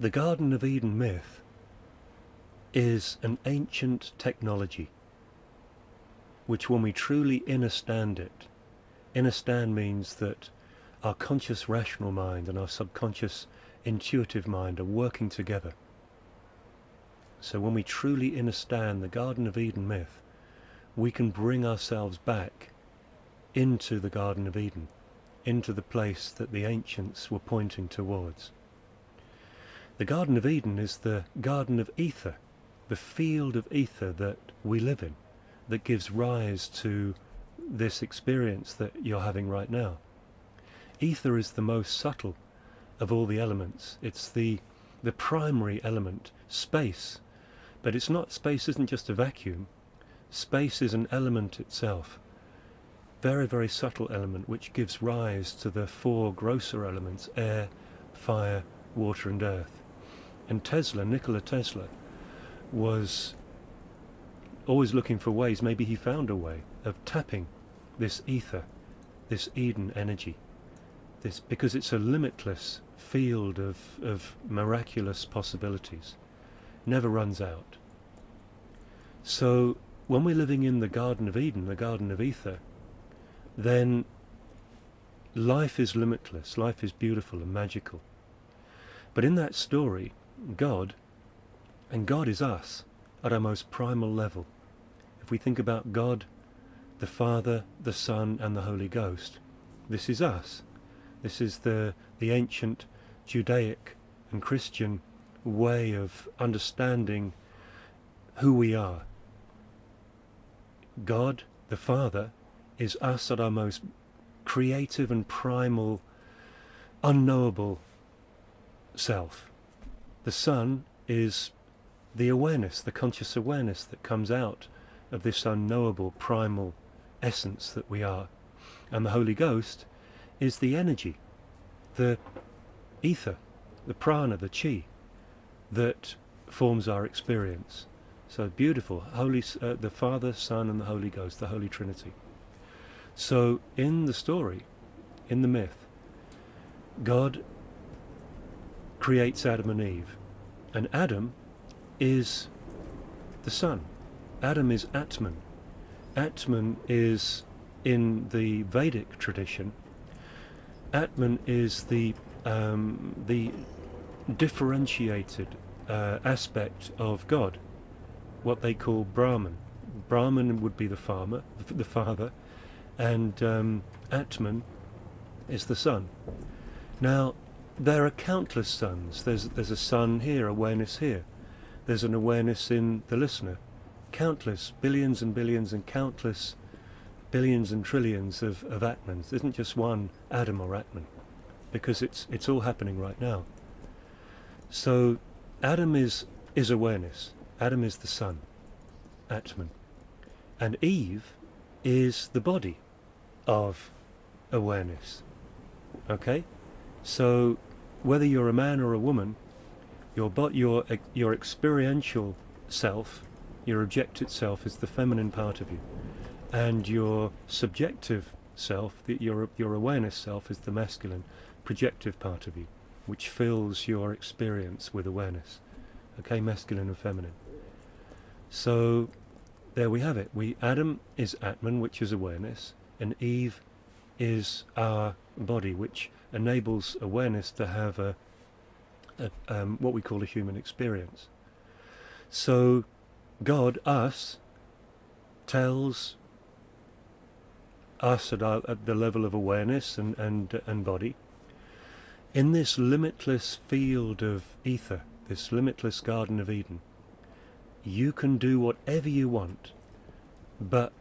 the Garden of Eden myth is an ancient technology which, when we truly understand it, understand means that our conscious rational mind and our subconscious intuitive mind are working together. So when we truly understand the Garden of Eden myth, we can bring ourselves back into the Garden of Eden, into the place that the ancients were pointing towards. The Garden of Eden is the Garden of Ether, the field of ether that we live in, that gives rise to this experience that you're having right now. Ether is the most subtle of all the elements. It's the the primary element, space. But it's not space isn't just a vacuum. Space is an element itself. Very, very subtle element which gives rise to the four grosser elements air, fire, water and earth. And Tesla, Nikola Tesla, was always looking for ways, maybe he found a way, of tapping this ether, this Eden energy. This because it's a limitless field of, of miraculous possibilities. Never runs out. So when we're living in the Garden of Eden, the Garden of Ether, then life is limitless, life is beautiful and magical. But in that story, God and God is us at our most primal level. If we think about God, the Father, the Son, and the Holy Ghost, this is us. This is the, the ancient Judaic and Christian way of understanding who we are. God, the Father, is us at our most creative and primal, unknowable self. The Son is the awareness, the conscious awareness that comes out of this unknowable primal essence that we are. And the Holy Ghost is the energy, the ether, the prana, the chi, that forms our experience. So beautiful, Holy, uh, the Father, Son, and the Holy Ghost, the Holy Trinity. So in the story, in the myth, God creates Adam and Eve, and Adam is the sun. Adam is Atman. Atman is, in the Vedic tradition, Atman is the um, the differentiated uh, aspect of God, what they call Brahman. Brahman would be the farmer, the father, and um, Atman is the son. Now, there are countless suns. There's there's a sun here, awareness here. There's an awareness in the listener. Countless, billions and billions and countless billions and trillions of, of Atmans. There isn't just one Adam or Atman, because it's it's all happening right now. So Adam is is awareness. Adam is the sun, Atman. And Eve is the body of awareness. Okay? So whether you're a man or a woman, your your your experiential self, your objective self, is the feminine part of you, and your subjective self, the, your your awareness self, is the masculine, projective part of you, which fills your experience with awareness. Okay, masculine and feminine. So there we have it. We Adam is Atman, which is awareness, and Eve is our body, which enables awareness to have a a, um, what we call a human experience. So, God, us, tells us at, our, at the level of awareness and, and, and body, in this limitless field of ether, this limitless Garden of Eden, you can do whatever you want, but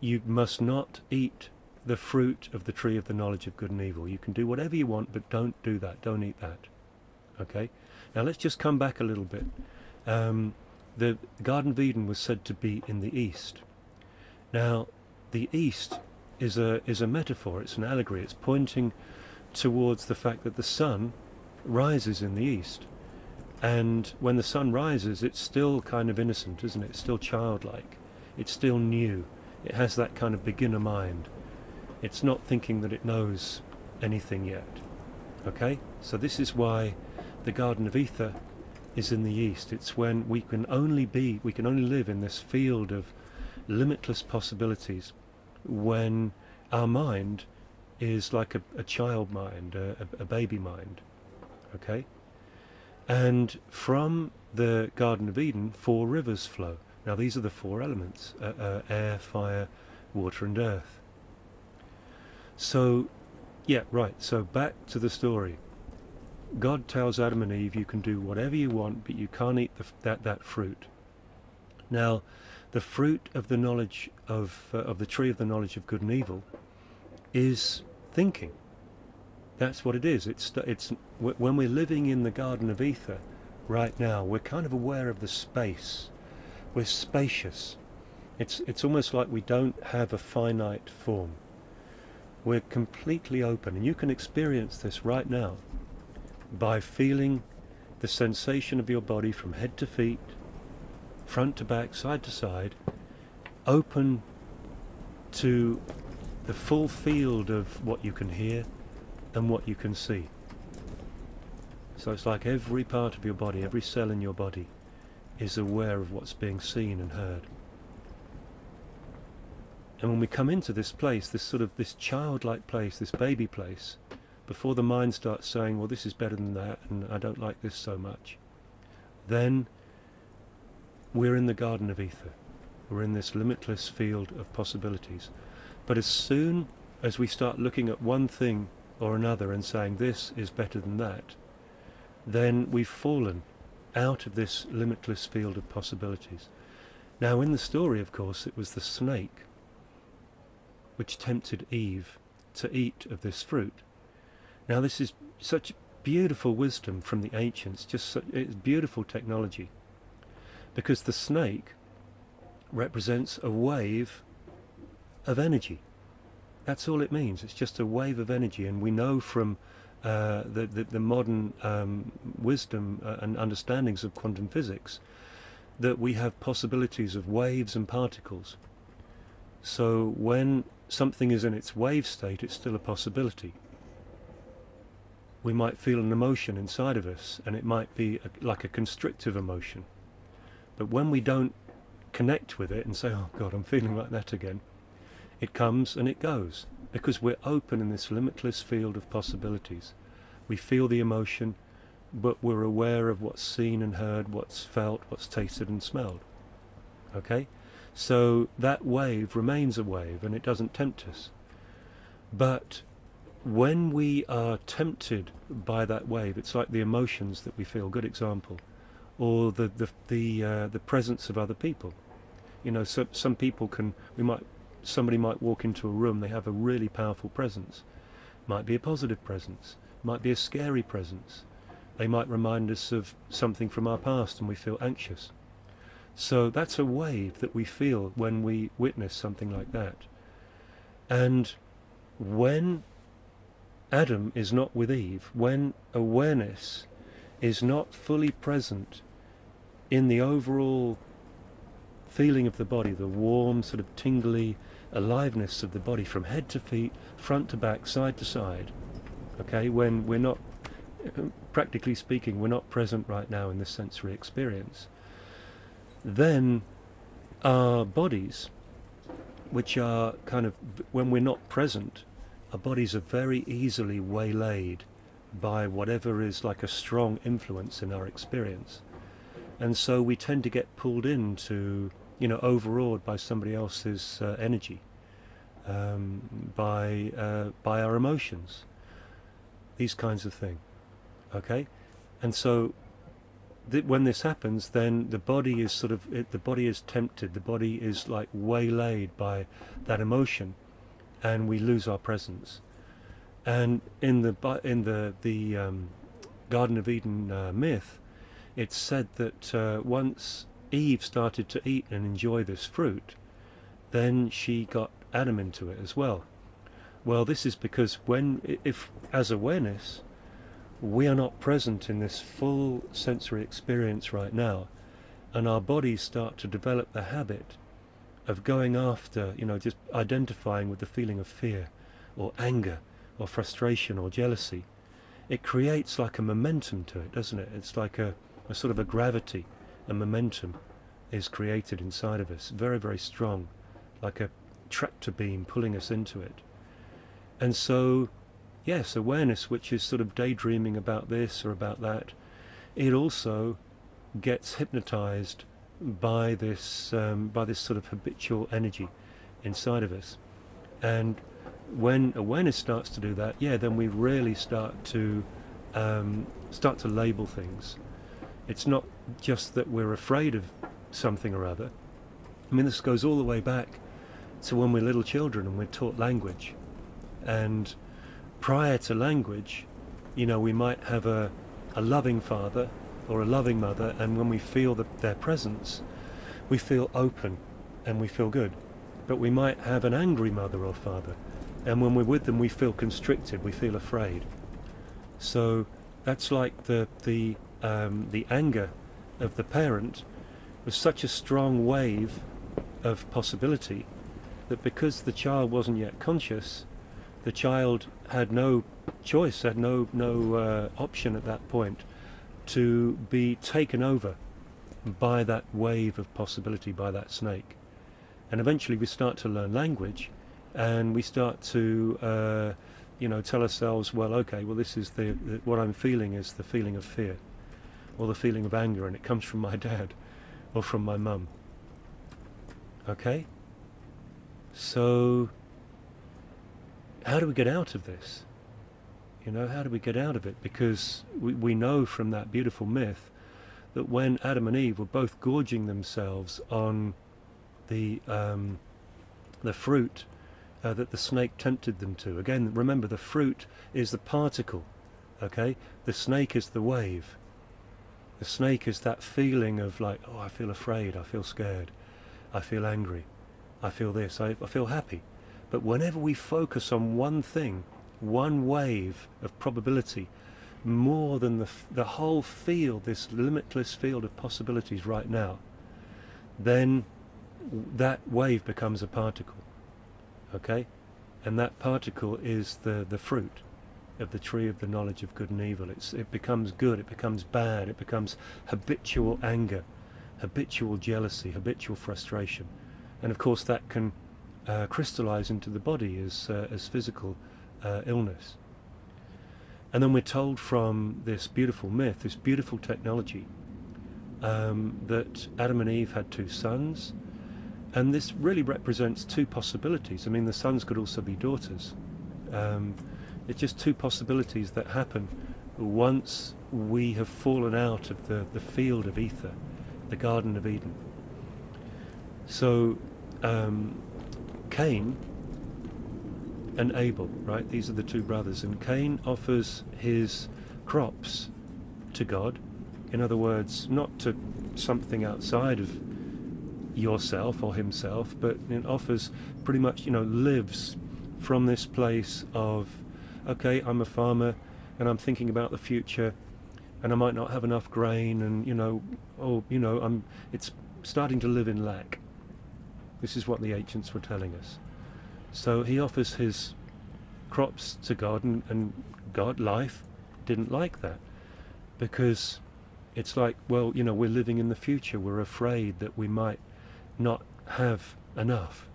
you must not eat the fruit of the tree of the knowledge of good and evil. You can do whatever you want, but don't do that. Don't eat that. Okay? Now let's just come back a little bit. Um, the Garden of Eden was said to be in the east. Now, the east is a is a metaphor. It's an allegory. It's pointing towards the fact that the sun rises in the east, and when the sun rises, it's still kind of innocent, isn't it? It's still childlike. It's still new. It has that kind of beginner mind. It's not thinking that it knows anything yet. Okay, so this is why the Garden of Ether is in the east. It's when we can only be, we can only live in this field of limitless possibilities when our mind is like a, a child mind, a, a, baby mind. Okay? And from the Garden of Eden, four rivers flow. Now, these are the four elements uh, uh, air, fire, water, and earth. So, yeah, right. So, back to the story. God tells Adam and Eve, you can do whatever you want, but you can't eat the, that, that fruit. Now, the fruit of the knowledge of, uh, of the tree of the knowledge of good and evil is thinking. That's what it is. It's, it's when we're living in the Garden of Ether right now, we're kind of aware of the space. We're spacious. It's, it's almost like we don't have a finite form. We're completely open, and you can experience this right now by feeling the sensation of your body from head to feet, front to back, side to side, open to the full field of what you can hear and what you can see. So it's like every part of your body, every cell in your body is aware of what's being seen and heard. And when we come into this place, this sort of this childlike place, this baby place, before the mind starts saying, well, this is better than that, and I don't like this so much, then we're in the Garden of Ether. We're in this limitless field of possibilities. But as soon as we start looking at one thing or another and saying this is better than that, then we've fallen out of this limitless field of possibilities. Now, in the story, of course, it was the snake which tempted Eve to eat of this fruit. Now this is such beautiful wisdom from the ancients, just such, it's beautiful technology. Because the snake represents a wave of energy. That's all it means. It's just a wave of energy, and we know from uh, the, the, the modern um, wisdom uh, and understandings of quantum physics that we have possibilities of waves and particles. So when something is in its wave state, it's still a possibility we might feel an emotion inside of us, and it might be a, like a constrictive emotion. But when we don't connect with it and say, oh God, I'm feeling like that again, it comes and it goes because we're open in this limitless field of possibilities. We feel the emotion, but we're aware of what's seen and heard, what's felt, what's tasted and smelled. Okay? So that wave remains a wave and it doesn't tempt us. But when we are tempted by that wave, it's like the emotions that we feel. Good example, or the the the uh, the presence of other people. You know, so, some people can. We might somebody might walk into a room. They have a really powerful presence. Might be a positive presence. Might be a scary presence. They might remind us of something from our past, and we feel anxious. So that's a wave that we feel when we witness something like that. And when Adam is not with Eve, when awareness is not fully present in the overall feeling of the body, the warm, sort of tingly aliveness of the body from head to feet, front to back, side to side, okay, when we're not, practically speaking, we're not present right now in this sensory experience, then our bodies, which are kind of, when we're not present, our bodies are very easily waylaid by whatever is like a strong influence in our experience. And so we tend to get pulled into, you know, overawed by somebody else's uh, energy, um, by, uh, by our emotions, these kinds of things. Okay? And so when this happens, then the body is sort of, it, the body is tempted, the body is like waylaid by that emotion and we lose our presence. And in the in the the um, Garden of Eden uh, myth, it's said that uh, once Eve started to eat and enjoy this fruit, then she got Adam into it as well. Well, this is because when, if as awareness, we are not present in this full sensory experience right now, and our bodies start to develop the habit of going after, you know, just identifying with the feeling of fear or anger or frustration or jealousy, it creates like a momentum to it, doesn't it? It's like a, a sort of a gravity, a momentum is created inside of us, very, very strong, like a tractor beam pulling us into it. And so, yes, awareness, which is sort of daydreaming about this or about that, it also gets hypnotized by this um, by this sort of habitual energy inside of us. And when awareness starts to do that, yeah, then we really start to um, start to label things. It's not just that we're afraid of something or other. I mean, this goes all the way back to when we're little children and we're taught language. And prior to language, you know, we might have a, a loving father or a loving mother, and when we feel the, their presence, we feel open and we feel good. But we might have an angry mother or father, and when we're with them, we feel constricted, we feel afraid. So that's like the the um, the anger of the parent was such a strong wave of possibility that because the child wasn't yet conscious, the child had no choice, had no no uh, option at that point to be taken over by that wave of possibility, by that snake. And eventually we start to learn language and we start to, uh, you know, tell ourselves, well, okay, well, this is the, the, what I'm feeling is the feeling of fear or the feeling of anger and it comes from my dad or from my mum. Okay? So, how do we get out of this? You know, how do we get out of it? Because we, we know from that beautiful myth that when Adam and Eve were both gorging themselves on the um, the fruit uh, that the snake tempted them to. Again, remember the fruit is the particle, okay? The snake is the wave. The snake is that feeling of like, oh, I feel afraid, I feel scared, I feel angry, I feel this, I, I feel happy. But whenever we focus on one thing, one wave of probability, more than the, the whole field, this limitless field of possibilities right now, then that wave becomes a particle. Okay? And that particle is the, the fruit of the tree of the knowledge of good and evil. It's, it becomes good, it becomes bad, it becomes habitual anger, habitual jealousy, habitual frustration. And of course, that can uh, crystallize into the body as, uh, as physical uh, illness. And then we're told from this beautiful myth, this beautiful technology, um, that Adam and Eve had two sons, and this really represents two possibilities. I mean, the sons could also be daughters. Um, it's just two possibilities that happen once we have fallen out of the, the field of ether, the Garden of Eden. So, um, Cain and Abel, right? These are the two brothers. And Cain offers his crops to God. In other words, not to something outside of yourself or himself, but it offers pretty much, you know, lives from this place of, okay, I'm a farmer and I'm thinking about the future and I might not have enough grain and, you know, oh, you know, I'm, it's starting to live in lack. This is what the ancients were telling us. So he offers his crops to God and, and God, life, didn't like that because it's like, well, you know, we're living in the future. We're afraid that we might not have enough.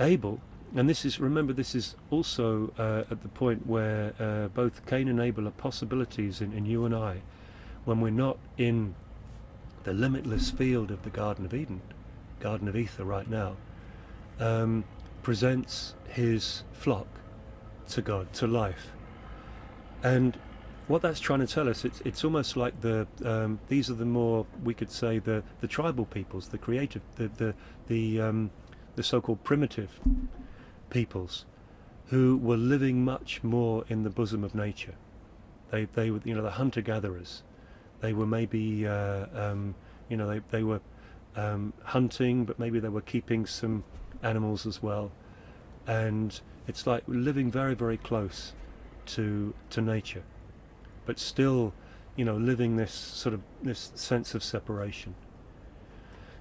Abel, and this is, remember, this is also uh, at the point where uh, both Cain and Abel are possibilities in, in you and I, when we're not in the limitless field of the Garden of Eden, Garden of Ether right now, um, presents his flock to God, to life. And what that's trying to tell us, it's, it's almost like the um, these are the more we could say the, the tribal peoples, the creative, the the the, um, the so-called primitive peoples, who were living much more in the bosom of nature. They they were you know the hunter gatherers. They were maybe uh, um, you know they they were um, hunting, but maybe they were keeping some animals as well, and it's like living very very close to to nature but still, you know, living this sort of this sense of separation.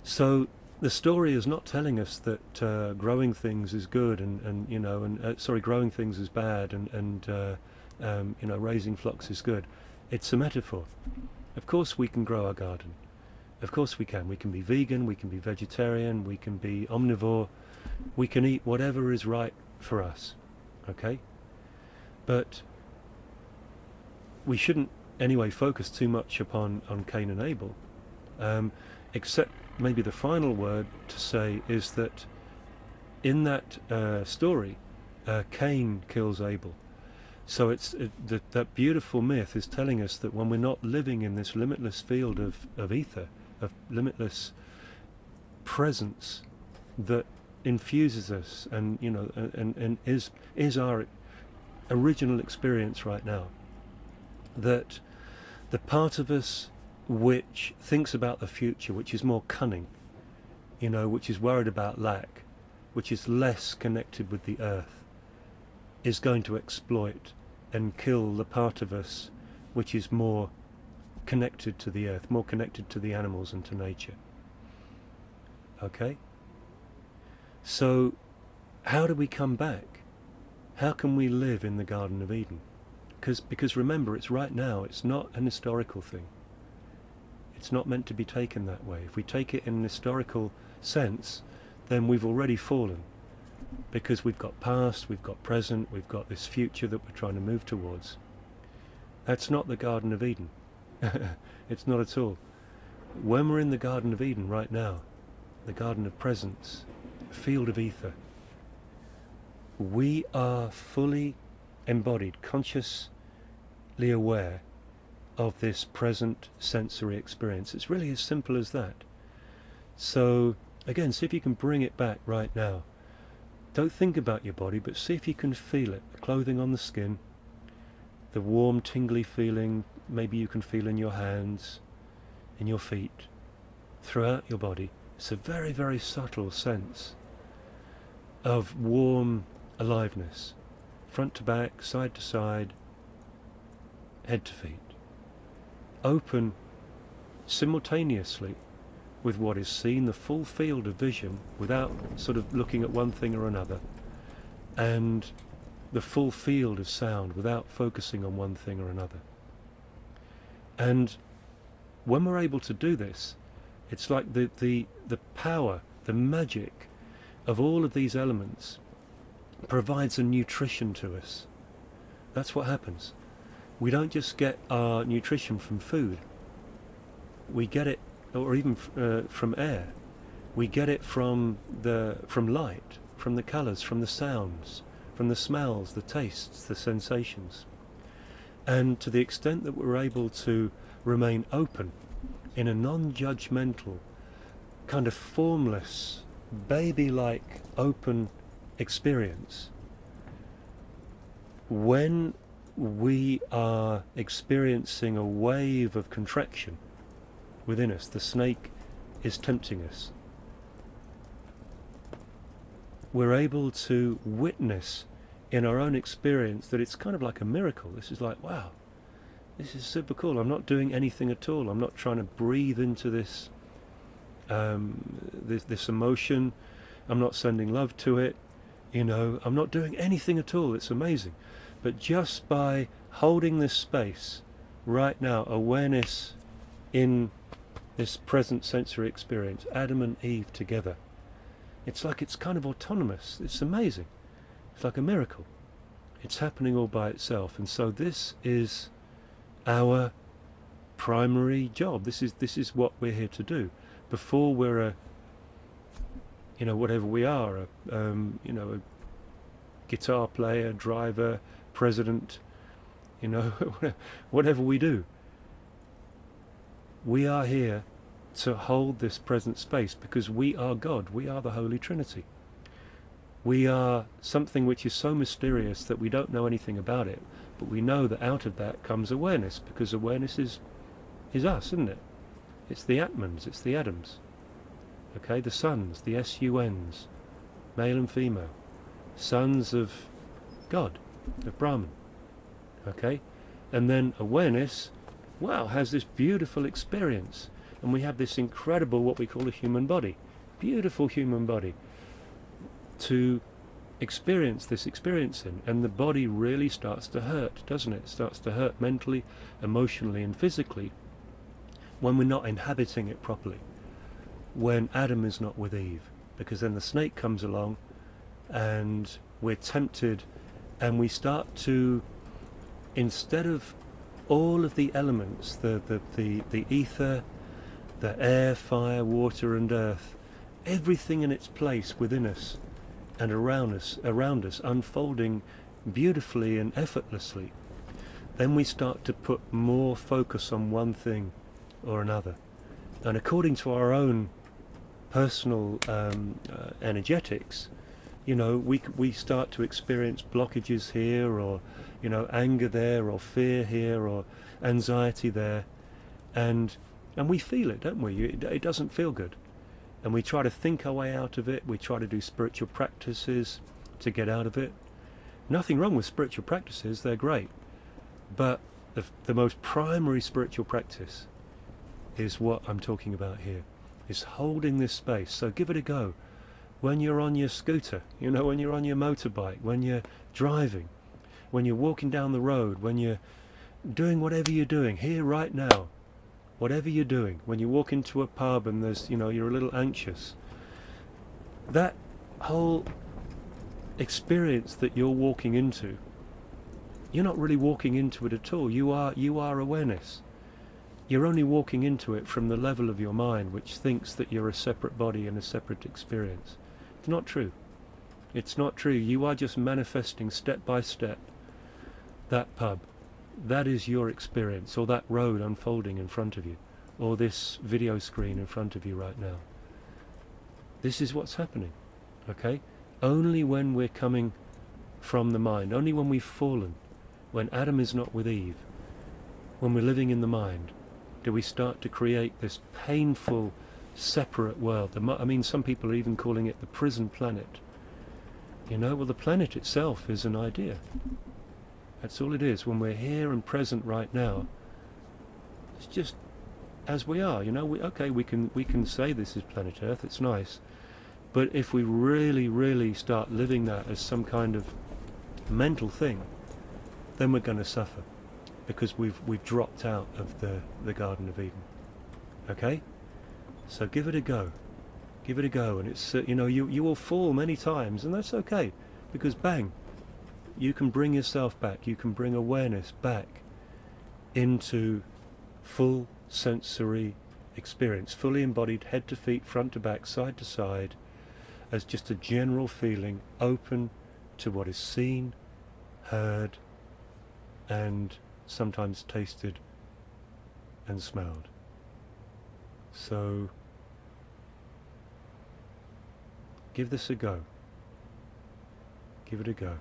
So the story is not telling us that uh, growing things is good and, and you know and uh, sorry growing things is bad and and uh, um, you know, raising flocks is good. It's a metaphor. Of course, we can grow our garden. Of course, we can. We can be vegan, we can be vegetarian, we can be omnivore, we can eat whatever is right for us. Okay? But we shouldn't, anyway, focus too much upon on Cain and Abel, um, except maybe the final word to say is that in that uh, story, uh, Cain kills Abel. So it's it, that that beautiful myth is telling us that when we're not living in this limitless field of, of ether, of limitless presence that infuses us and you know and, and is is our original experience right now. That the part of us which thinks about the future which is more cunning you know which is worried about lack which is less connected with the earth is going to exploit and kill the part of us which is more connected to the earth, more connected to the animals and to nature. Okay? So, how do we come back? How can we live in the Garden of Eden? Because, because remember, it's right now, it's not an historical thing. It's not meant to be taken that way. If we take it in an historical sense, then we've already fallen because we've got past, we've got present, we've got this future that we're trying to move towards. That's not the Garden of Eden. it's not at all. When we're in the Garden of Eden right now, the Garden of Presence, field of ether, we are fully embodied, consciously aware of this present sensory experience. It's really as simple as that. So, again, see if you can bring it back right now. Don't think about your body, but see if you can feel it. The clothing on the skin, the warm, tingly feeling, maybe you can feel in your hands, in your feet, throughout your body. It's a very, very subtle sense of warm aliveness, front to back, side to side, head to feet. Open simultaneously with what is seen, the full field of vision, without sort of looking at one thing or another, and the full field of sound without focusing on one thing or another. And when we're able to do this, it's like the, the, the power, the magic of all of these elements provides a nutrition to us. That's what happens. We don't just get our nutrition from food. We get it or even uh, from air. We get it from the from light, from the colours, from the sounds, from the smells, the tastes, the sensations. And to the extent that we're able to remain open in a non-judgmental, kind of formless, baby-like open experience, when we are experiencing a wave of contraction, within us. The snake is tempting us. We're able to witness in our own experience that it's kind of like a miracle. This is like, wow, this is super cool. I'm not doing anything at all. I'm not trying to breathe into this, um, this, this emotion. I'm not sending love to it. You know, I'm not doing anything at all. It's amazing. But just by holding this space right now, awareness in this present sensory experience, Adam and Eve together. It's like it's kind of autonomous. It's amazing. It's like a miracle. It's happening all by itself. And so this is our primary job. This is this is what we're here to do. Before we're a you know, whatever we are, a, um, you know, a guitar player, driver, president, you know, whatever we do we are here to hold this present space because we are God. We are the Holy Trinity. We are something which is so mysterious that we don't know anything about it, but we know that out of that comes awareness because awareness is is us, isn't it? It's the Atmans, it's the atoms. Okay, the suns, the S-U-Ns, male and female, sons of God, of Brahman. Okay, and then awareness wow, has this beautiful experience. And we have this incredible, what we call a human body, beautiful human body, to experience this experiencing and the body really starts to hurt doesn't it? it starts to hurt mentally emotionally and physically when we're not inhabiting it properly when Adam is not with Eve because then the snake comes along and we're tempted and we start to instead of all of the elements the the, the, the ether the air fire water and earth everything in its place within us and around us, around us, unfolding beautifully and effortlessly, then we start to put more focus on one thing or another. And according to our own personal um, uh, energetics, you know, we we start to experience blockages here, or you know, anger there, or fear here, or anxiety there, and and we feel it, don't we? It, it doesn't feel good and we try to think our way out of it. We try to do spiritual practices to get out of it. Nothing wrong with spiritual practices, they're great. But the, the most primary spiritual practice is what I'm talking about here, is holding this space. So give it a go. When you're on your scooter, you know, when you're on your motorbike, when you're driving, when you're walking down the road, when you're doing whatever you're doing here right now, whatever you're doing, when you walk into a pub and there's, you know, you're a little anxious, that whole experience that you're walking into, you're not really walking into it at all. You are, you are awareness. You're only walking into it from the level of your mind, which thinks that you're a separate body and a separate experience. It's not true. It's not true. You are just manifesting step by step that pub that is your experience, or that road unfolding in front of you, or this video screen in front of you right now. This is what's happening, okay? Only when we're coming from the mind, only when we've fallen, when Adam is not with Eve, when we're living in the mind, do we start to create this painful, separate world. I mean, some people are even calling it the prison planet. You know, well, the planet itself is an idea. That's all it is. When we're here and present right now, it's just as we are. You know, we okay, we can we can say this is planet Earth. It's nice, but if we really, really start living that as some kind of mental thing, then we're going to suffer because we've we've dropped out of the the Garden of Eden. Okay, so give it a go, give it a go, and it's uh, you know you you will fall many times, and that's okay because bang, you can bring yourself back, you can bring awareness back into full sensory experience, fully embodied head to feet, front to back, side to side, as just a general feeling open to what is seen, heard, and sometimes tasted and smelled. So, give this a go. Give it a go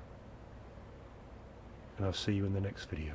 and I'll see you in the next video.